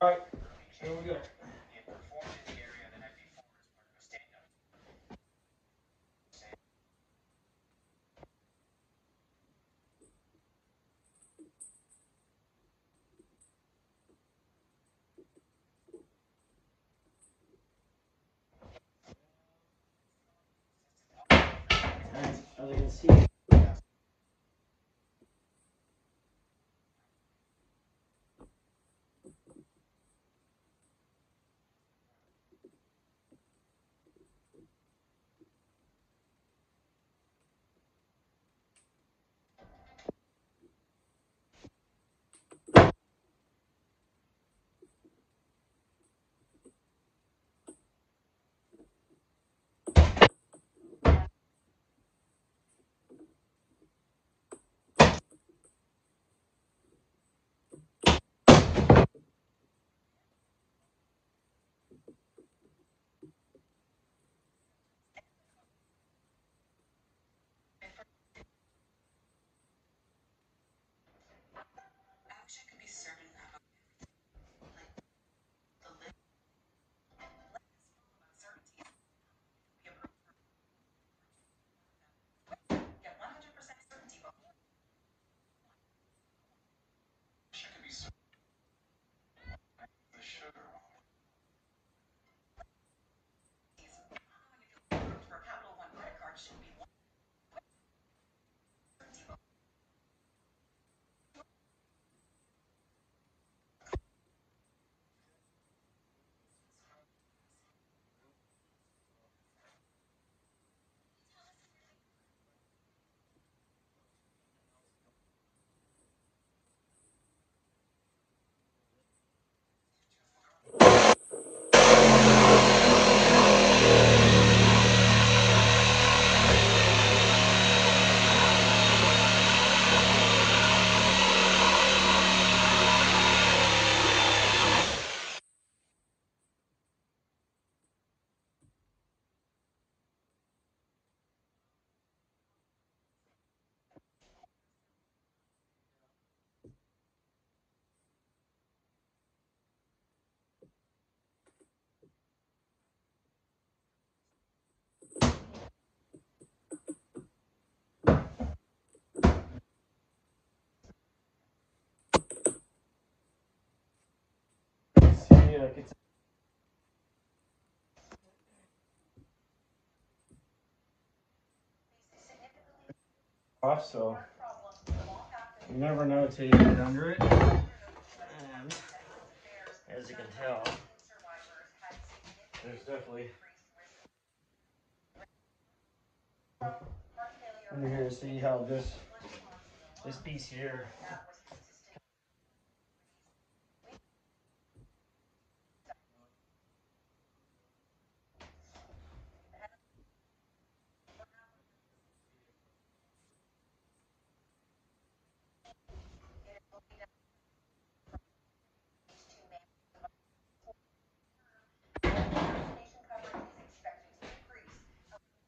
All right, here we go. We performed in the area that I performed as as you can see, See, like it's off, so you never know till you get under it. And as you can tell, there's definitely under here. To see how this this piece here